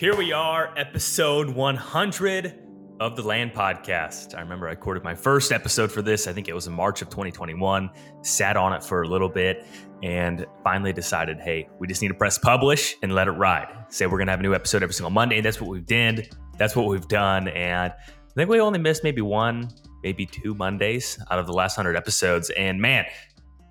Here we are, episode 100 of the Land Podcast. I remember I recorded my first episode for this. I think it was in March of 2021. Sat on it for a little bit and finally decided, hey, we just need to press publish and let it ride. Say we're gonna have a new episode every single Monday. That's what we've did. That's what we've done. And I think we only missed maybe one, maybe two Mondays out of the last 100 episodes. And man,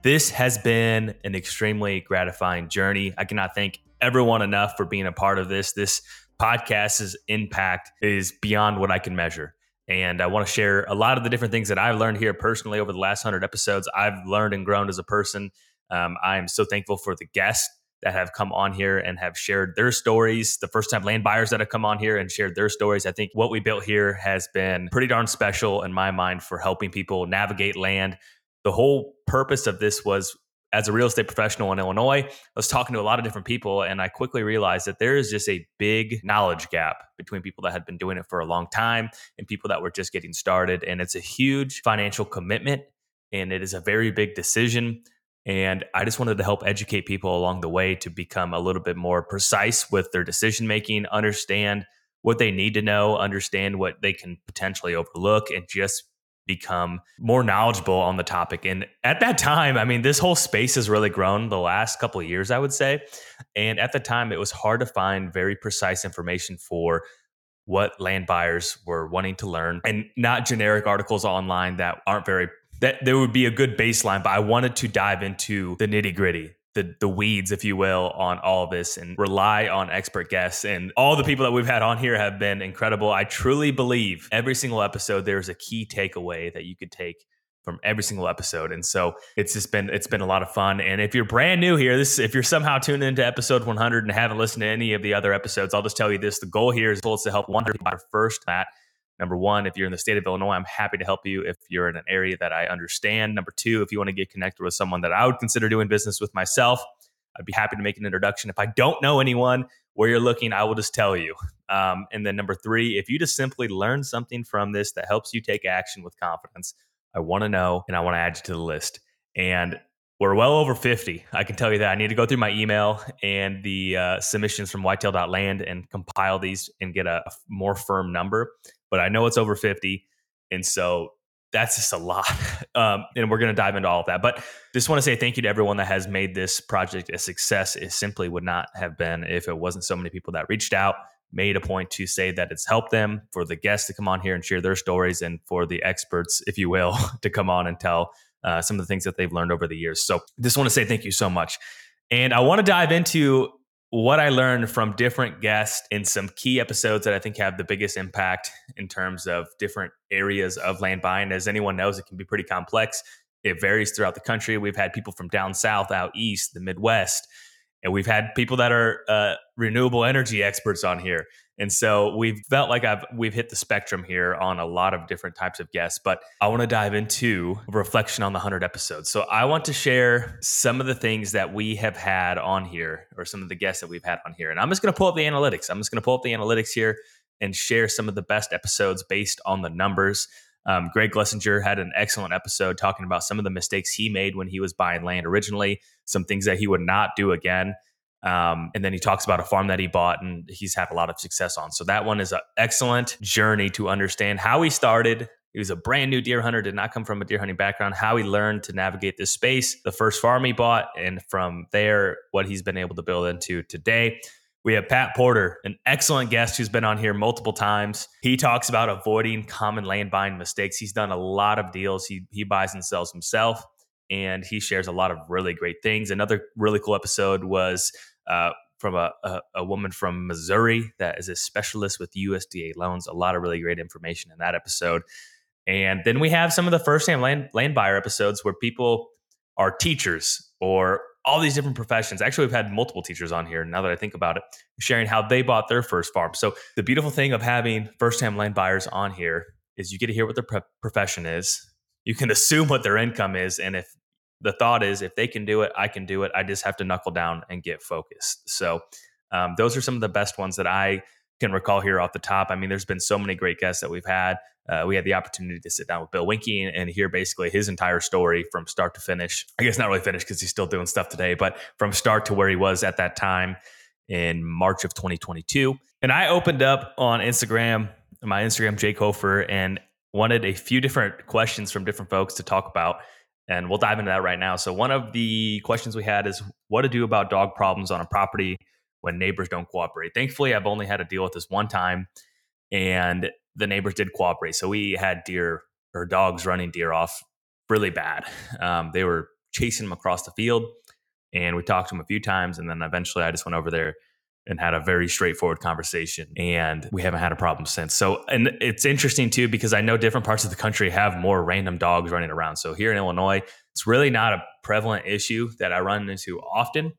this has been an extremely gratifying journey. I cannot thank everyone enough for being a part of this. This podcast's impact is beyond what I can measure. And I want to share a lot of the different things that I've learned here personally over the last 100 episodes. I've learned and grown as a person. Um, I am so thankful for the guests that have come on here and have shared their stories. The first time land buyers that have come on here and shared their stories. I think what we built here has been pretty darn special in my mind for helping people navigate land. The whole purpose of this was as a real estate professional in Illinois, I was talking to a lot of different people, and I quickly realized that there is just a big knowledge gap between people that had been doing it for a long time and people that were just getting started. And it's a huge financial commitment, and it is a very big decision. And I just wanted to help educate people along the way to become a little bit more precise with their decision making, understand what they need to know, understand what they can potentially overlook, and just become more knowledgeable on the topic. And at that time, I mean, this whole space has really grown the last couple of years, I would say. And at the time, it was hard to find very precise information for what land buyers were wanting to learn and not generic articles online that aren't very that there would be a good baseline but i wanted to dive into the nitty gritty the the weeds, if you will, on all of this and rely on expert guests. And all the people that we've had on here have been incredible. I truly believe every single episode there's a key takeaway that you could take from every single episode. And so it's just been it's been a lot of fun. And if you're brand new here, this if you're somehow tuned into episode 100 and haven't listened to any of the other episodes, I'll just tell you this: the goal here is to help 100 people first, Matt Number one, if you're in the state of Illinois, I'm happy to help you if you're in an area that I understand. Number two, if you want to get connected with someone that I would consider doing business with myself, I'd be happy to make an introduction. If I don't know anyone where you're looking, I will just tell you. Um, and then number three, if you just simply learn something from this that helps you take action with confidence, I want to know and I want to add you to the list. And we're well over 50. I can tell you that. I need to go through my email and the uh, submissions from whitetail.land and compile these and get a, a more firm number but I know it's over 50. And so that's just a lot. Um, and we're going to dive into all of that. But just want to say thank you to everyone that has made this project a success. It simply would not have been if it wasn't so many people that reached out, made a point to say that it's helped them, for the guests to come on here and share their stories, and for the experts, if you will, to come on and tell uh, some of the things that they've learned over the years. So just want to say thank you so much. And I want to dive into what I learned from different guests in some key episodes that I think have the biggest impact in terms of different areas of land buying. As anyone knows, it can be pretty complex. It varies throughout the country. We've had people from down south, out east, the Midwest, and we've had people that are uh, renewable energy experts on here. And so we've felt like I've we've hit the spectrum here on a lot of different types of guests, but I want to dive into reflection on the 100 episodes. So I want to share some of the things that we have had on here or some of the guests that we've had on here. And I'm just going to pull up the analytics. I'm just going to pull up the analytics here and share some of the best episodes based on the numbers. Um, Greg Glessinger had an excellent episode talking about some of the mistakes he made when he was buying land originally, some things that he would not do again. Um, and then he talks about a farm that he bought and he's had a lot of success on. So that one is an excellent journey to understand how he started. He was a brand new deer hunter, did not come from a deer hunting background, how he learned to navigate this space, the first farm he bought, and from there, what he's been able to build into today. We have Pat Porter, an excellent guest who's been on here multiple times. He talks about avoiding common land buying mistakes. He's done a lot of deals. He he buys and sells himself, and he shares a lot of really great things. Another really cool episode was uh, from a, a, a, woman from Missouri that is a specialist with USDA loans. A lot of really great information in that episode. And then we have some of the first time land, land buyer episodes where people are teachers or all these different professions. Actually, we've had multiple teachers on here now that I think about it, sharing how they bought their first farm. So, the beautiful thing of having first time land buyers on here is you get to hear what their pre- profession is. You can assume what their income is. And if the thought is if they can do it, I can do it. I just have to knuckle down and get focused. So um, those are some of the best ones that I can recall here off the top. I mean, there's been so many great guests that we've had. Uh, we had the opportunity to sit down with Bill Winke and, and, hear basically his entire story from start to finish. I guess not really finished because he's still doing stuff today, but from start to where he was at that time. in March of 2022. And I opened up on Instagram, my Instagram, Jake Hofer, and wanted a few different questions from different folks to talk about. And we'll dive into that right now. So, one of the questions we had is what to do about dog problems on a property when neighbors don't cooperate. Thankfully, I've only had to deal with this one time, and the neighbors did cooperate. So, we had deer or dogs running deer off really bad. Um, they were chasing them across the field, and we talked to them a few times. And then eventually, I just went over there and had a very straightforward conversation and we haven't had a problem since. So and it's interesting too because i know different parts of the country have more random dogs running around. So here in illinois it's really not a prevalent issue that i run into often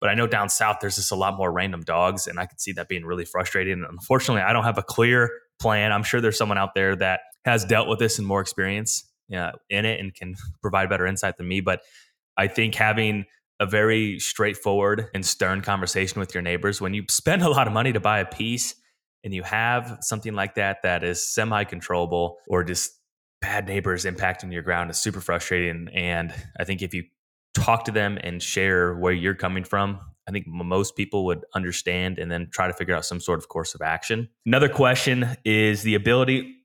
but i know down south there's just a lot more random dogs and i could see that being really frustrating. And unfortunately i don't have a clear plan. I'm sure there's someone out there that has dealt with this and more experience uh, in it and can provide better insight than me but i think having a very straightforward and stern conversation with your neighbors. When you spend a lot of money to buy a piece and you have something like that that is semi controllable or just bad neighbors impacting your ground is super frustrating. And I think if you talk to them and share where you're coming from, I think most people would understand and then try to figure out some sort of course of action. Another question is the ability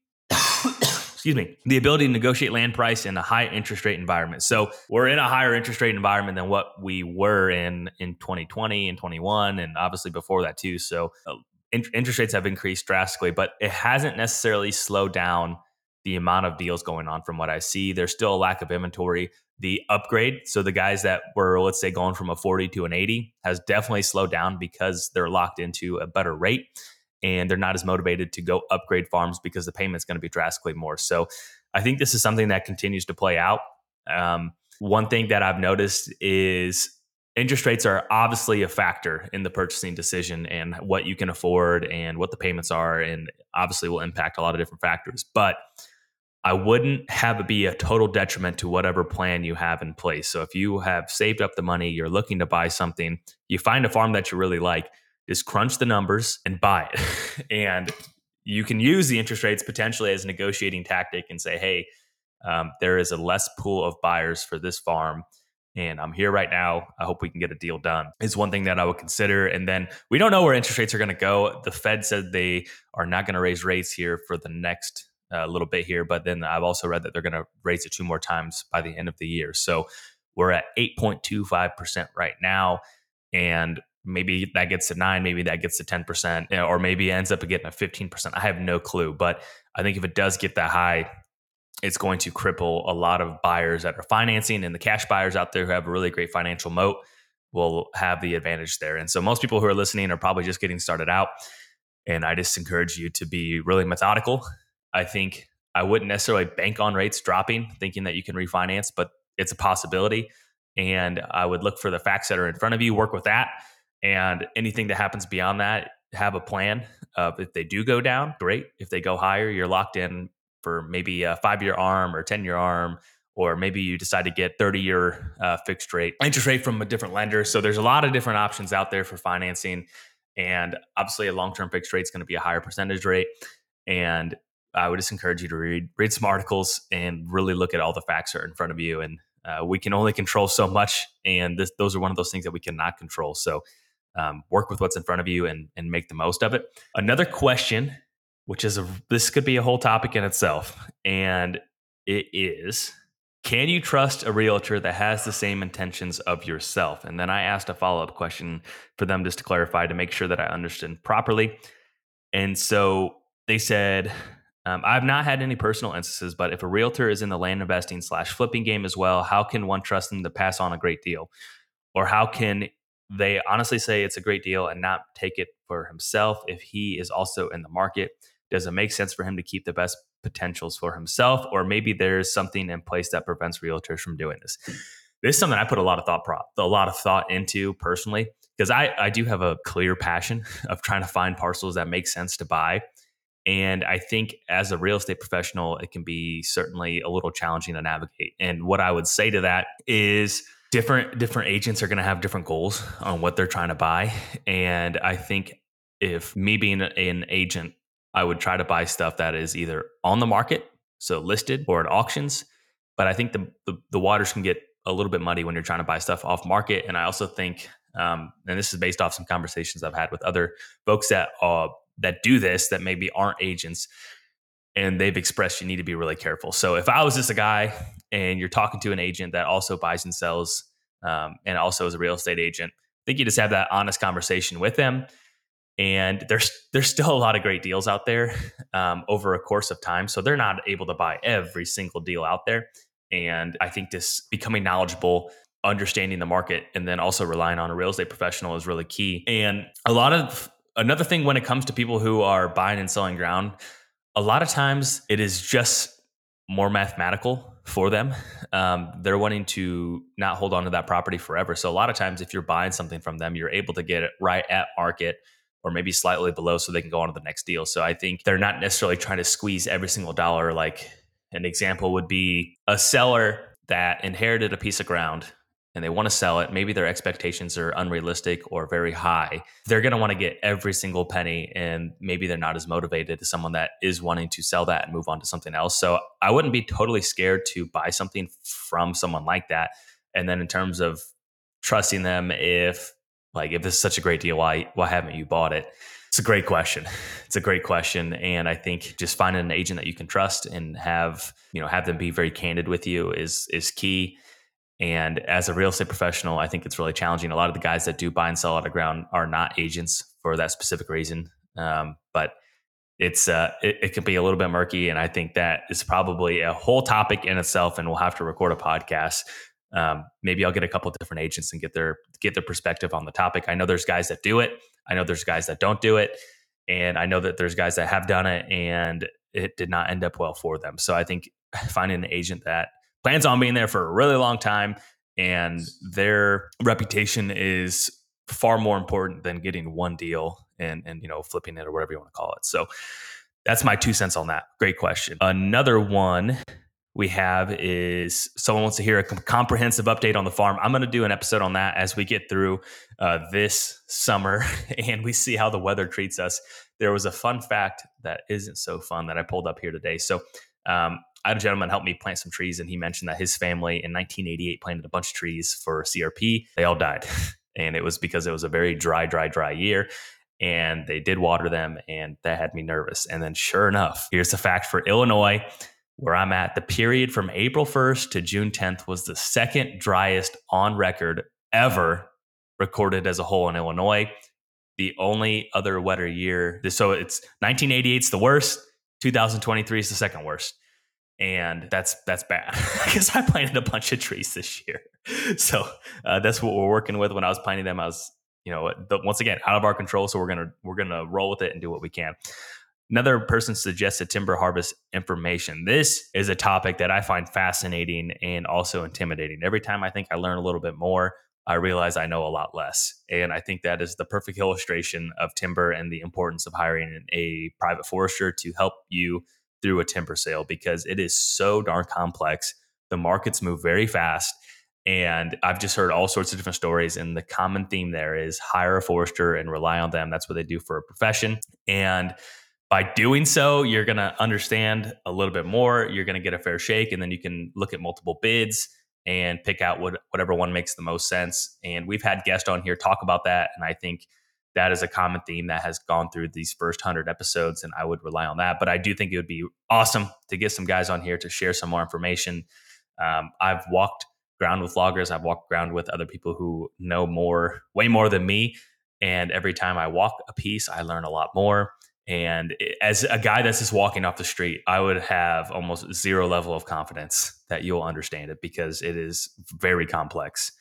excuse me, the ability to negotiate land price in a high interest rate environment. So we're in a higher interest rate environment than what we were in in 2020 and 21, and obviously before that too. So uh, interest rates have increased drastically, but it hasn't necessarily slowed down the amount of deals going on from what I see. There's still a lack of inventory. The upgrade, so the guys that were, let's say, going from a 40 to an 80 has definitely slowed down because they're locked into a better rate and they're not as motivated to go upgrade farms because the payment's going to be drastically more. So I think this is something that continues to play out. Um, one thing that I've noticed is interest rates are obviously a factor in the purchasing decision and what you can afford and what the payments are, and obviously will impact a lot of different factors. But I wouldn't have it be a total detriment to whatever plan you have in place. So if you have saved up the money, you're looking to buy something, you find a farm that you really like, is crunch the numbers and buy it. and you can use the interest rates potentially as a negotiating tactic and say, hey, um, there is a less pool of buyers for this farm. And I'm here right now. I hope we can get a deal done. Is one thing that I would consider. And then we don't know where interest rates are going to go. The Fed said they are not going to raise rates here for the next uh, little bit here. But then I've also read that they're going to raise it two more times by the end of the year. So we're at 8.25% right now. And maybe that gets to nine, maybe that gets to 10%, or maybe ends up getting a 15%. I have no clue. But I think if it does get that high, it's going to cripple a lot of buyers that are financing and the cash buyers out there who have a really great financial moat will have the advantage there. And so most people who are listening are probably just getting started out. And I just encourage you to be really methodical. I think I wouldn't necessarily bank on rates dropping, thinking that you can refinance, but it's a possibility. And I would look for the facts that are in front of you, work with that and anything that happens beyond that, have a plan of if they do go down, great. If they go higher, you're locked in for maybe a five year arm or 10 year arm, or maybe you decide to get 30 year uh, fixed rate interest rate from a different lender. So there's a lot of different options out there for financing. And obviously, a long term fixed rate is going to be a higher percentage rate. And I would just encourage you to read read some articles and really look at all the facts that are in front of you. And uh, we can only control so much, and this, those are one of those things that we cannot control. So um, work with what's in front of you and, and make the most of it. Another question, which is a, this could be a whole topic in itself, and it is can you trust a realtor that has the same intentions of yourself? And then I asked a follow up question for them just to clarify to make sure that I understood properly. And so they said, um, I've not had any personal instances, but if a realtor is in the land investing slash flipping game as well, how can one trust them to pass on a great deal? Or how can they honestly say it's a great deal and not take it for himself if he is also in the market. Does it make sense for him to keep the best potentials for himself, or maybe there's something in place that prevents realtors from doing this? This is something I put a lot of thought, prop, a lot of thought into personally, because I I do have a clear passion of trying to find parcels that make sense to buy. And I think as a real estate professional, it can be certainly a little challenging to navigate. And what I would say to that is different different agents are going to have different goals on what they're trying to buy. And i think if me being an agent i would try to buy stuff that is either on the market so listed or at auctions. But i think the, the, the waters can get a little bit muddy when you're trying to buy stuff off market. And i also think Um, and this is based off some conversations I've had with other folks that uh, that do this that maybe aren't agents, and they've expressed you need to be really careful. So if I was just a guy and you're talking to an agent that also buys and sells, um, and also is a real estate agent, I think you just have that honest conversation with them. And there's there's still a lot of great deals out there um, over a course of time, so they're not able to buy every single deal out there. And I think just becoming knowledgeable understanding the market and then also relying on a real estate professional is really key. And a lot of another thing when it comes to people who are buying and selling ground, a lot of times it is just more mathematical for them. Um, they're wanting to not hold on to that property forever. So a lot of times, if you're buying something from them, you're able to get it right at market or maybe slightly below so they can go on to the next deal. So I think they're not necessarily trying to squeeze every single dollar. Like an example would be a seller that inherited a piece of ground and they want to sell it, maybe their expectations are unrealistic or very high, they're going to want to get every single penny. And maybe they're not as motivated as someone that is wanting to sell that and move on to something else. So I wouldn't be totally scared to buy something from someone like that. And then in terms of trusting them, if like if this is such a great deal, why why haven't you bought it? It's a great question. It's a great question, and I think just finding an agent that you can trust and have you know have them be very candid with you is is key. And as a real estate professional, I think it's really challenging. A lot of the guys that do buy and sell out of ground are not agents for that specific reason. Um, but it's uh, it, it can be a little bit murky, and I think that is probably a whole topic in itself. And we'll have to record a podcast. Um, maybe I'll get a couple different agents and get their get their perspective on the topic. I know there's guys that do it. I know there's guys that don't do it, and I know that there's guys that have done it and it did not end up well for them. So I think finding an agent that plans on being there for a really long time, and their reputation is far more important than getting one deal and and you know flipping it or whatever you want to call it. So that's my two cents on that. Great question. Another one we have is someone wants to hear a comprehensive update on the farm. I'm going to do an episode on that as we get through uh, this summer and we see how the weather treats us. There was a fun fact that isn't so fun that I pulled up here today. So um, I had a gentleman help me plant some trees, and he mentioned that his family in 1988 planted a bunch of trees for CRP. They all died. And it was because it was a very dry, dry, dry year. And they did water them, and that had me nervous. And then, sure enough, here's the fact for Illinois, where I'm at. The period from April 1st to June 10th was the second driest on record ever recorded as a whole in Illinois. The only other wetter year, so it's 1988 is the worst, 2023 is the second worst and that's that's bad because I planted a bunch of trees this year. So uh, that's what we're working with. When I was planting them, I was you know the, once again out of our control. So we're gonna we're gonna roll with it and do what we can. Another person suggested timber harvest information. This is a topic that I find fascinating and also intimidating. Every time I think I learn a little bit more, I realize I know a lot less. And I think that is the perfect illustration of timber and the importance of hiring a private forester to help you through a timber sale because it is so darn complex. The markets move very fast. And I've just heard all sorts of different stories. And the common theme there is hire a forester and rely on them. That's what they do for a profession. And by doing so, you're going to understand a little bit more. You're going to get a fair shake. And then you can look at multiple bids and pick out what, whatever one makes the most sense. And we've had guests on here talk about that. And I think that is a common theme that has gone through these first 100 episodes and i would rely on that but i do think it would be awesome to get some guys on here to share some more information. Um, i've walked ground with loggers i've walked ground with other people who know more way more than me and every time i walk a piece i learn a lot more and as a guy that's just walking off the street i would have almost zero level of confidence that you'll understand it because it is very complex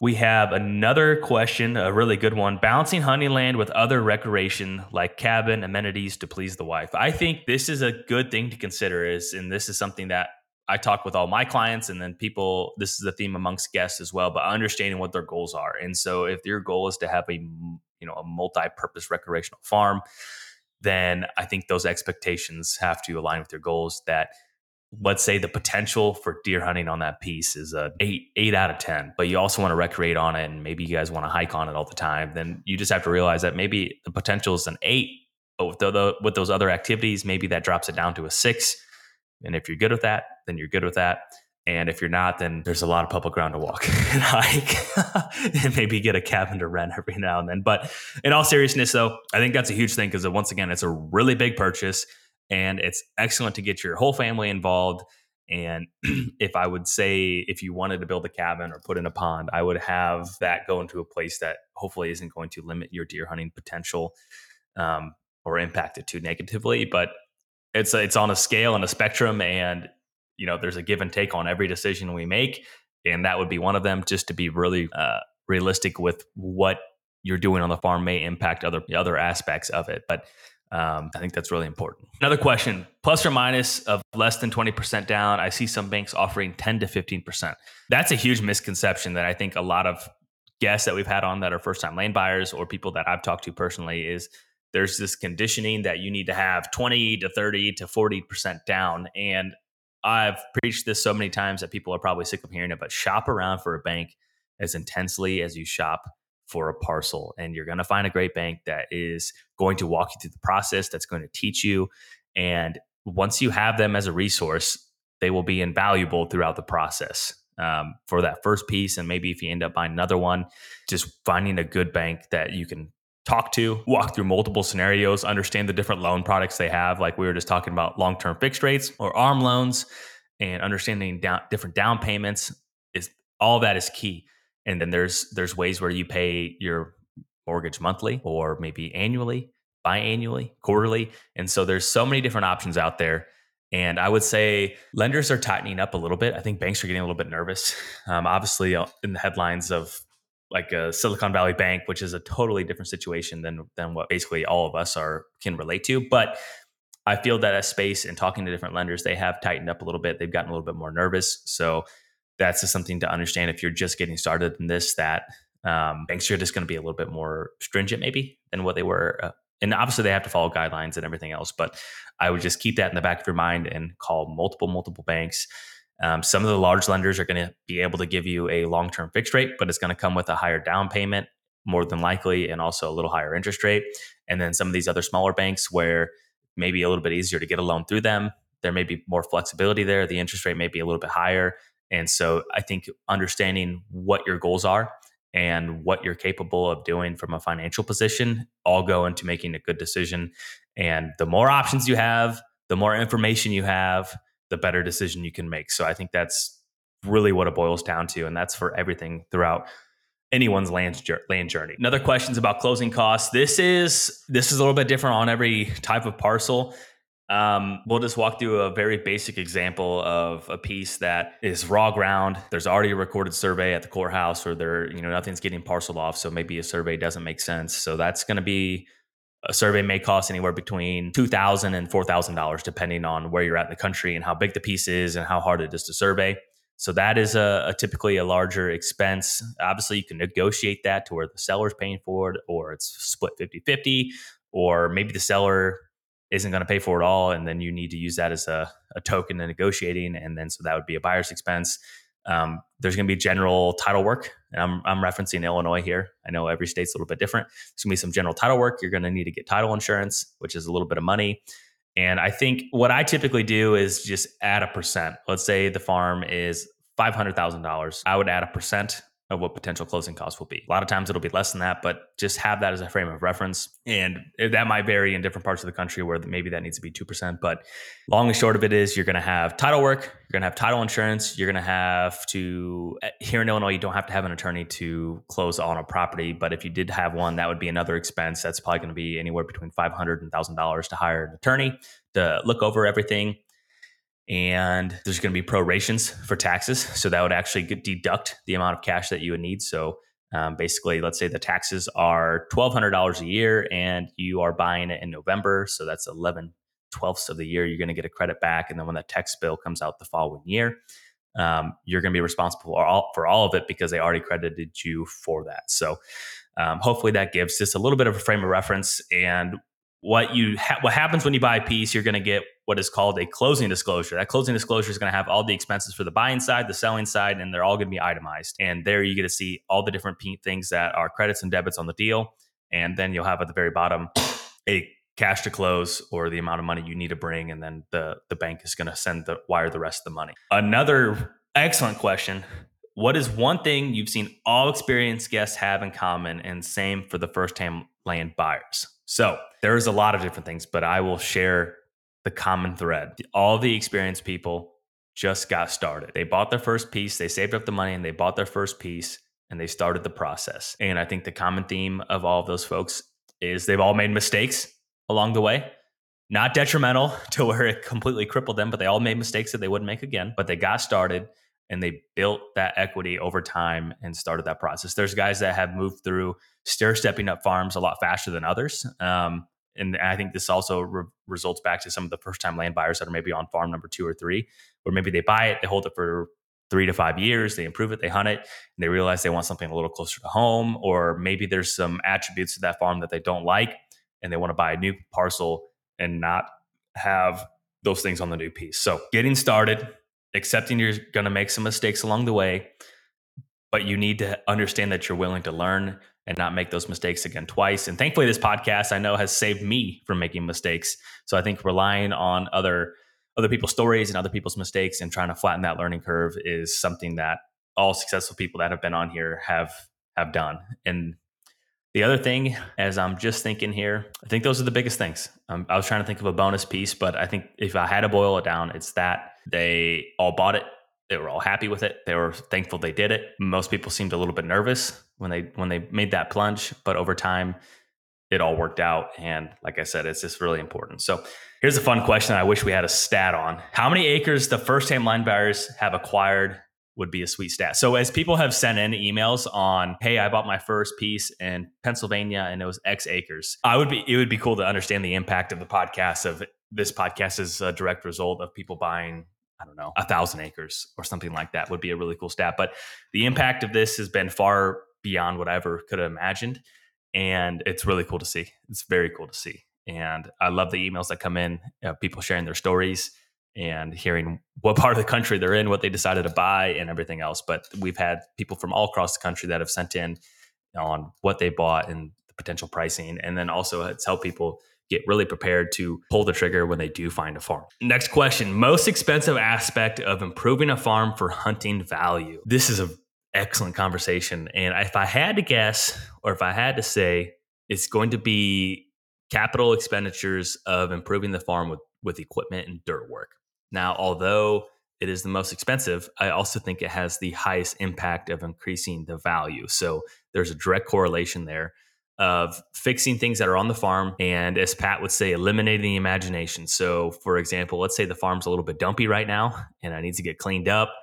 we have another question, a really good one. Balancing hunting land with other recreation like cabin amenities to please the wife. I think this is a good thing to consider is and this is something that I talk with all my clients and then people this is a theme amongst guests as well, but understanding what their goals are. And so if your goal is to have a you know a multi-purpose recreational farm, then I think those expectations have to align with your goals that let's say the potential for deer hunting on that piece is a eight eight out of ten but you also want to recreate on it and maybe you guys want to hike on it all the time then you just have to realize that maybe the potential is an eight but with, the, with those other activities maybe that drops it down to a six. And if you're good with that then you're good with that. And if you're not, then there's a lot of public ground to walk and hike and maybe get a cabin to rent every now and then. But in all seriousness, though, I think that's a huge thing because uh, once again, it's a really big purchase and it's excellent to get your whole family involved. And if I would say, if you wanted to build a cabin or put in a pond, I would have that go into a place that hopefully isn't going to limit your deer hunting potential um, or impact it too negatively. But it's a, it's on a scale and a spectrum, and you know there's a give and take on every decision we make, and that would be one of them. Just to be really uh, realistic with what you're doing on the farm may impact other other aspects of it, but. Um, I think that's really important. Another question plus or minus of less than 20% down. I see some banks offering 10 to 15%. That's a huge misconception that I think a lot of guests that we've had on that are first time land buyers or people that I've talked to personally is there's this conditioning that you need to have 20 to 30 to 40% down. And I've preached this so many times that people are probably sick of hearing it, but shop around for a bank as intensely as you shop for a parcel. And you're going to find a great bank that is going to walk you through the process, that's going to teach you. And once you have them as a resource, they will be invaluable throughout the process. Um, for that first piece, and maybe if you end up buying another one, just finding a good bank that you can talk to, walk through multiple scenarios, understand the different loan products they have. Like we were just talking about long term fixed rates or ARM loans, and understanding down, different down payments is all that is key. And then there's there's ways where you pay your mortgage monthly or maybe annually, biannually, quarterly, and so there's so many different options out there. And I would say lenders are tightening up a little bit. I think banks are getting a little bit nervous. Um, obviously, uh, in the headlines of like a Silicon Valley Bank, which is a totally different situation than than what basically all of us are can relate to. But I feel that a space and talking to different lenders, they have tightened up a little bit. They've gotten a little bit more nervous. So that's just something to understand if you're just getting started in this. That um, banks are just going to be a little bit more stringent, maybe than what they were. Uh, and obviously, they have to follow guidelines and everything else. But I would just keep that in the back of your mind and call multiple, multiple banks um, some of the large lenders are going to be able to give you a long term fixed rate, but it's going to come with a higher down payment, more than likely, and also a little higher interest rate. And then some of these other smaller banks where maybe a little bit easier to get a loan through them, there may be more flexibility there. The interest rate may be a little bit higher. And so I think understanding what your goals are and what you're capable of doing from a financial position all go into making a good decision. And the more options you have, the more information you have, the better decision you can make. So I think that's really what it boils down to, and that's for everything throughout anyone's land land journey. Another question is about closing costs. This is this is a little bit different on every type of parcel. Um, we'll just walk through a very basic example of a piece that is raw ground. There's already a recorded survey at the courthouse, or there, you know, nothing's getting parceled off, so maybe a survey doesn't make sense. So that's going to be a survey may cost anywhere between $2,000 and $4,000, depending on where you're at in the country and how big the piece is and how hard it is to survey. So that is a, a, typically a larger expense. Obviously, you can negotiate that to where the seller's paying for it, or it's split 50 50, or maybe the seller isn't going to pay for it all. And then you need to use that as a, a token in negotiating. And then so that would be a buyer's expense. Um, there's going to be general title work, and I'm, I'm referencing Illinois here. I know every state's a little bit different. There's going to be some general title work. You're going to need to get title insurance, which is a little bit of money. And I think what I typically do is just add a percent. Let's say the farm is $500,000. I would add a percent of what potential closing costs will be. A lot of times it'll be less than that, but just have that as a frame of reference. And that might vary in different parts of the country where maybe that needs to be 2%. But long and short of it is you're going to have title work, you're going to have title insurance, you're going to have to, eh, here in Illinois, you don't have to have an attorney to close on a property. But if you did have one, that would be another expense. That's probably going to be anywhere between $500 and $1,000 to hire an attorney to look over everything and there's going to be prorations for taxes. So that would actually deduct the amount of cash that you would need. So um, basically, let's say the taxes are $1,200 a year and you are buying it in November. So that's 11 twelfths of the year. You're going to get a credit back. And then when that tax bill comes out the following year, um, you're going to be responsible for all, for all of it because they already credited you for that. So um, hopefully that gives just a little bit of a frame of reference. And what you ha- what happens when you buy a piece, you're going to get what is called a closing disclosure. That closing disclosure is going to have all the expenses for the buying side, the selling side, and they're all going to be itemized. And there you get to see all the different things that are credits and debits on the deal. And then you'll have at the very bottom a cash to close or the amount of money you need to bring, and then the the bank is going to send the wire the rest of the money. Another Excellent question. What is one thing you've seen all experienced guests have in common? And same for the first time land buyers. So there's a lot of different things, but I will share the common thread. All the experienced people just got started. They bought their first piece, they saved up the money, and they bought their first piece and they started the process. And I think the common theme of all of those folks is they've all made mistakes along the way. Not detrimental to where it completely crippled them, but they all made mistakes that they wouldn't make again. But they got started and they built that equity over time and started that process. There's guys that have moved through stair stepping up farms a lot faster than others. Um, and I think this also re- results back to some of the first time land buyers that are maybe on farm number two or three, where maybe they buy it, they hold it for three to five years, they improve it, they hunt it, and they realize they want something a little closer to home, or maybe there's some attributes to that farm that they don't like, and they want to buy a new parcel and not have those things on the new piece. So getting started, accepting you're going to make some mistakes along the way, but you need to understand that you're willing to learn and not make those mistakes again twice. And thankfully, this podcast I know has saved me from making mistakes. So I think relying on other other people's stories and other people's mistakes and trying to flatten that learning curve is something that all successful people that have been on here have have done. And the other thing, as I'm just thinking here, I think those are the biggest things. Um, I was trying to think of a bonus piece, but I think if I had to boil it down, it's that they all bought it. They were all happy with it. They were thankful they did it. Most people seemed a little bit nervous when they when they made that plunge, but over time, it all worked out. And like I said, it's just really important. So Here's a fun question I wish we had a stat on. How many acres the first time land buyers have acquired would be a sweet stat. So as people have sent in emails on, hey, I bought my first piece in Pennsylvania and it was X acres. I would be it would be cool to understand the impact of the podcast of this podcast is a direct result of people buying I don't know, a thousand acres or something like that would be a really cool stat. But the impact of this has been far beyond what I ever could have imagined. And it's really cool to see. It's very cool to see. And I love the emails that come in, uh, people sharing their stories and hearing what part of the country they're in, what they decided to buy, and everything else. But we've had people from all across the country that have sent in on what they bought and the potential pricing. And then also it's helped people get really prepared to pull the trigger when they do find a farm. Next question Most expensive aspect of improving a farm for hunting value. This is an excellent conversation. And if I had to guess, or if I had to say, it's going to be capital expenditures of improving the farm with, with equipment and dirt work. Now, although it is the most expensive, I also think it has the highest impact of increasing the value. So there's a direct correlation there of fixing things that are on the farm and as Pat would say, eliminating the imagination. So for example, let's say the farm's a little bit dumpy right now and it needs to get cleaned up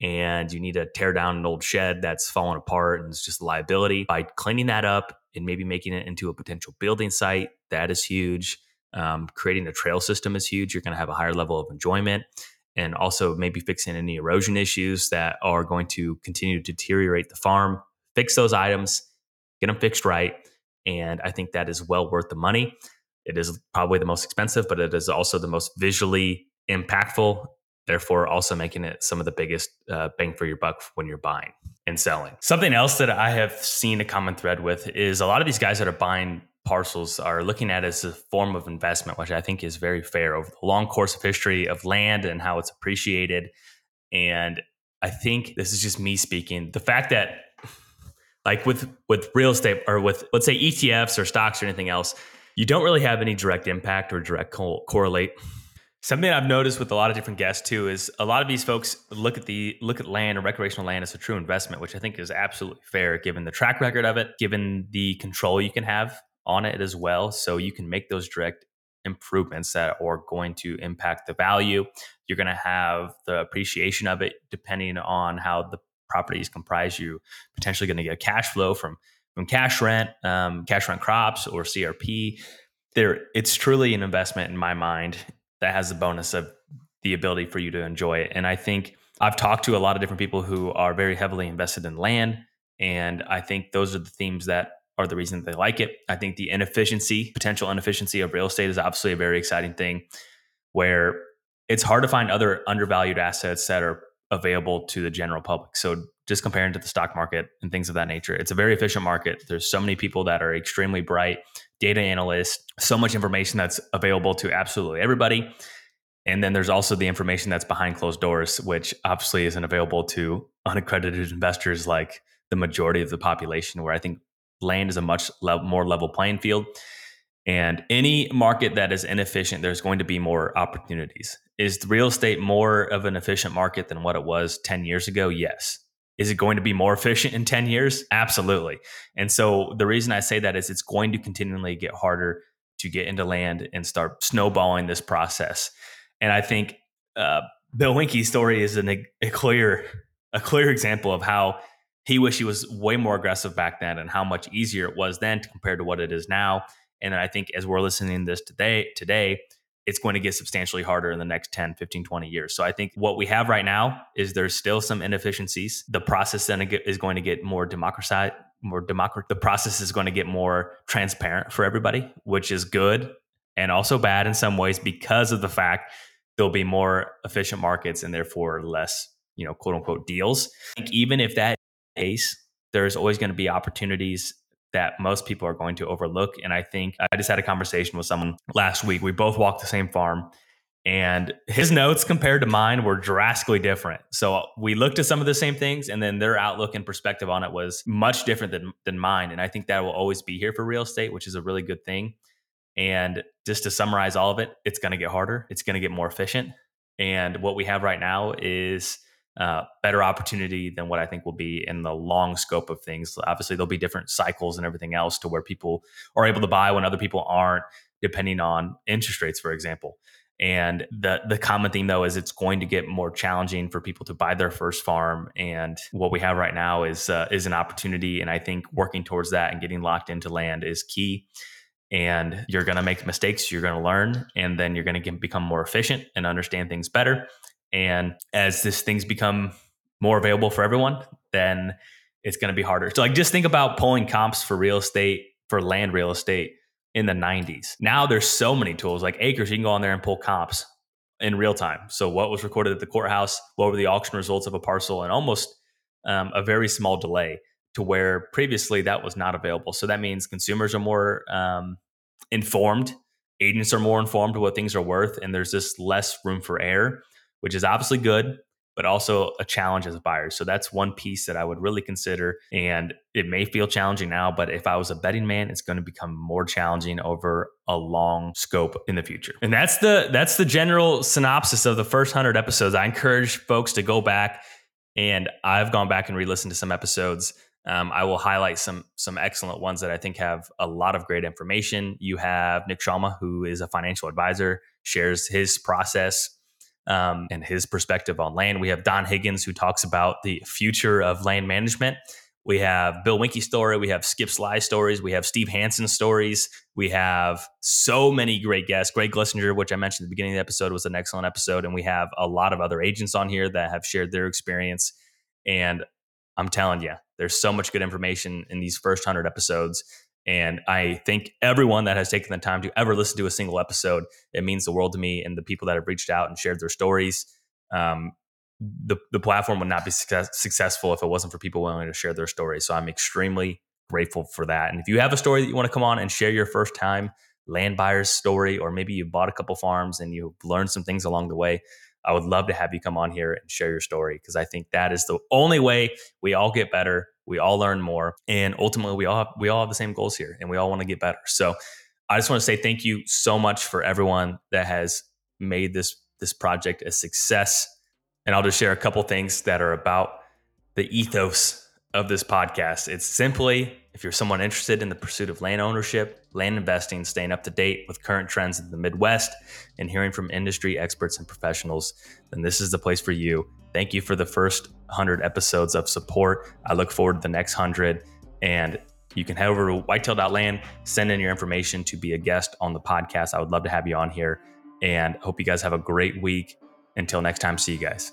and you need to tear down an old shed that's fallen apart and it's just a liability. By cleaning that up and maybe making it into a potential building site, that is huge. Um, creating a trail system is huge. You're going to have a higher level of enjoyment. And also maybe fixing any erosion issues that are going to continue to deteriorate the farm. Fix those items, get them fixed right. And I think that is well worth the money. It is probably the most expensive, but it is also the most visually impactful therefore also making it some of the biggest uh, bang for your buck when you're buying and selling. Something else that I have seen a common thread with is a lot of these guys that are buying parcels are looking at it as a form of investment, which I think is very fair over the long course of history of land and how it's appreciated. And I think this is just me speaking. The fact that like with with real estate or with let's say ETFs or stocks or anything else, you don't really have any direct impact or direct co- correlate Something I've noticed with a lot of different guests too is a lot of these folks look at the look at land and recreational land as a true investment, which I think is absolutely fair given the track record of it, given the control you can have on it as well. So you can make those direct improvements that are going to impact the value. You're going to have the appreciation of it depending on how the property comprise. You potentially going to get cash flow from from cash rent, um, cash rent crops, or CRP. There, it's truly an investment in my mind that has the bonus of the ability for you to enjoy it. And I think I've talked to a lot of different people who are very heavily invested in land. And I think those are the themes that are the reason they like it. I think the inefficiency, potential inefficiency of real estate is obviously a very exciting thing where it's hard to find other undervalued assets that are available to the general public. So just comparing to the stock market and things of that nature, it's a very efficient market. There's so many people that are extremely bright, data analysts, so much information that's available to absolutely everybody. And then there's also the information that's behind closed doors, which obviously isn't available to unaccredited investors like the majority of the population, where I think land is a much le- more level playing field. And any market that is inefficient, there's going to be more opportunities. Is real estate more of an efficient market than what it was 10 years ago? Yes. Is it going to be more efficient in 10 years? Absolutely. And so the reason I say that is it's going to continually get harder to get into land and start snowballing this process. And I think uh, Bill Winke's story is an, a clear a clear example of how he wished he was way more aggressive back then and how much easier it was then compared to what it is now. And I think as we're listening to this today, today, it's going to get substantially harder in the next 10, 15, 20 years. So I think what we have right now is there's still some inefficiencies. The process then is going to get more democratized, more democrat. The process is going to get more transparent for everybody, which is good and also bad in some ways because of the fact there'll be more efficient markets and therefore less, you know, quote unquote deals. even if that case, there's always going to be opportunities that most people are going to overlook. And I think I just had a conversation with someone last week. We both walked the same farm, and his notes compared to mine were drastically different. So uh, we looked at some of the same things, and then their outlook and perspective on it was much different than, than mine. And I think that will always be here for real estate, which is a really good thing. And just to summarize all of it, it's going to get harder, it's going to get more efficient. And what we have right now is uh, better opportunity than what I think will be in the long scope of things. Obviously, there'll be different cycles and everything else to where people are able to buy when other people aren't, depending on interest rates, for example. And the the common theme though is it's going to get more challenging for people to buy their first farm. And what we have right now is uh, is an opportunity, and I think working towards that and getting locked into land is key. And you're going to make mistakes, you're going to learn, and then you're going to become more efficient and understand things better and as this things become more available for everyone, then it's going to be harder. So like just think about pulling comps for real estate, for land real estate in the 90s. Now there's so many tools like Acres, you can go on there and pull comps in real time. So what was recorded at the courthouse, what were the auction results of a parcel, and almost um, a very small delay to where previously that was not available. So that means consumers are more um, informed, agents are more informed what things are worth, and there's just less room for error which is obviously good, but also a challenge as a buyer. So that's one piece that I would really consider. And it may feel challenging now, but if I was a betting man, it's going to become more challenging over a long scope in the future. And that's the that's the general synopsis of the first hundred episodes. I encourage folks to go back, and I've gone back and re-listened to some episodes. Um, I will highlight some some excellent ones that I think have a lot of great information. You have Nick Shalma, who is a financial advisor, shares his process um, and his perspective on land. We have Don Higgins, who talks about the future of land management. We have Bill Winke story. We have Skip Sly stories. We have Steve Hansen stories. We have so many great guests. Greg Glissinger, which I mentioned at the beginning of the episode, was an excellent episode. And we have a lot of other agents on here that have shared their experience. And I'm telling you, there's so much good information in these first 100 episodes. And I think everyone that has taken the time to ever listen to a single episode, it means the world to me. And the people that have reached out and shared their stories, um, the, the platform would not be success, successful if it wasn't for people willing to share their stories. So I'm extremely grateful for that. And if you have a story that you want to come on and share your first time land buyer's story, or maybe you bought a couple farms and you learned some things along the way, I would love to have you come on here and share your story because I think that is the only way we all get better we all learn more, and ultimately, we all have, we all have the same goals here, and we all want to get better. So, I just want to say thank you so much for everyone that has made this this project a success. And I'll just share a couple things that are about the ethos of this podcast. It's simply if you're someone interested in the pursuit of land ownership, land investing, staying up to date with current trends in the Midwest, and hearing from industry experts and professionals, then this is the place for you. Thank you for the first 100 episodes of support. I look forward to the next 100. And you can head over to whitetail.land, send in your information to be a guest on the podcast. I would love to have you on here. And hope you guys have a great week. Until next time, see you guys.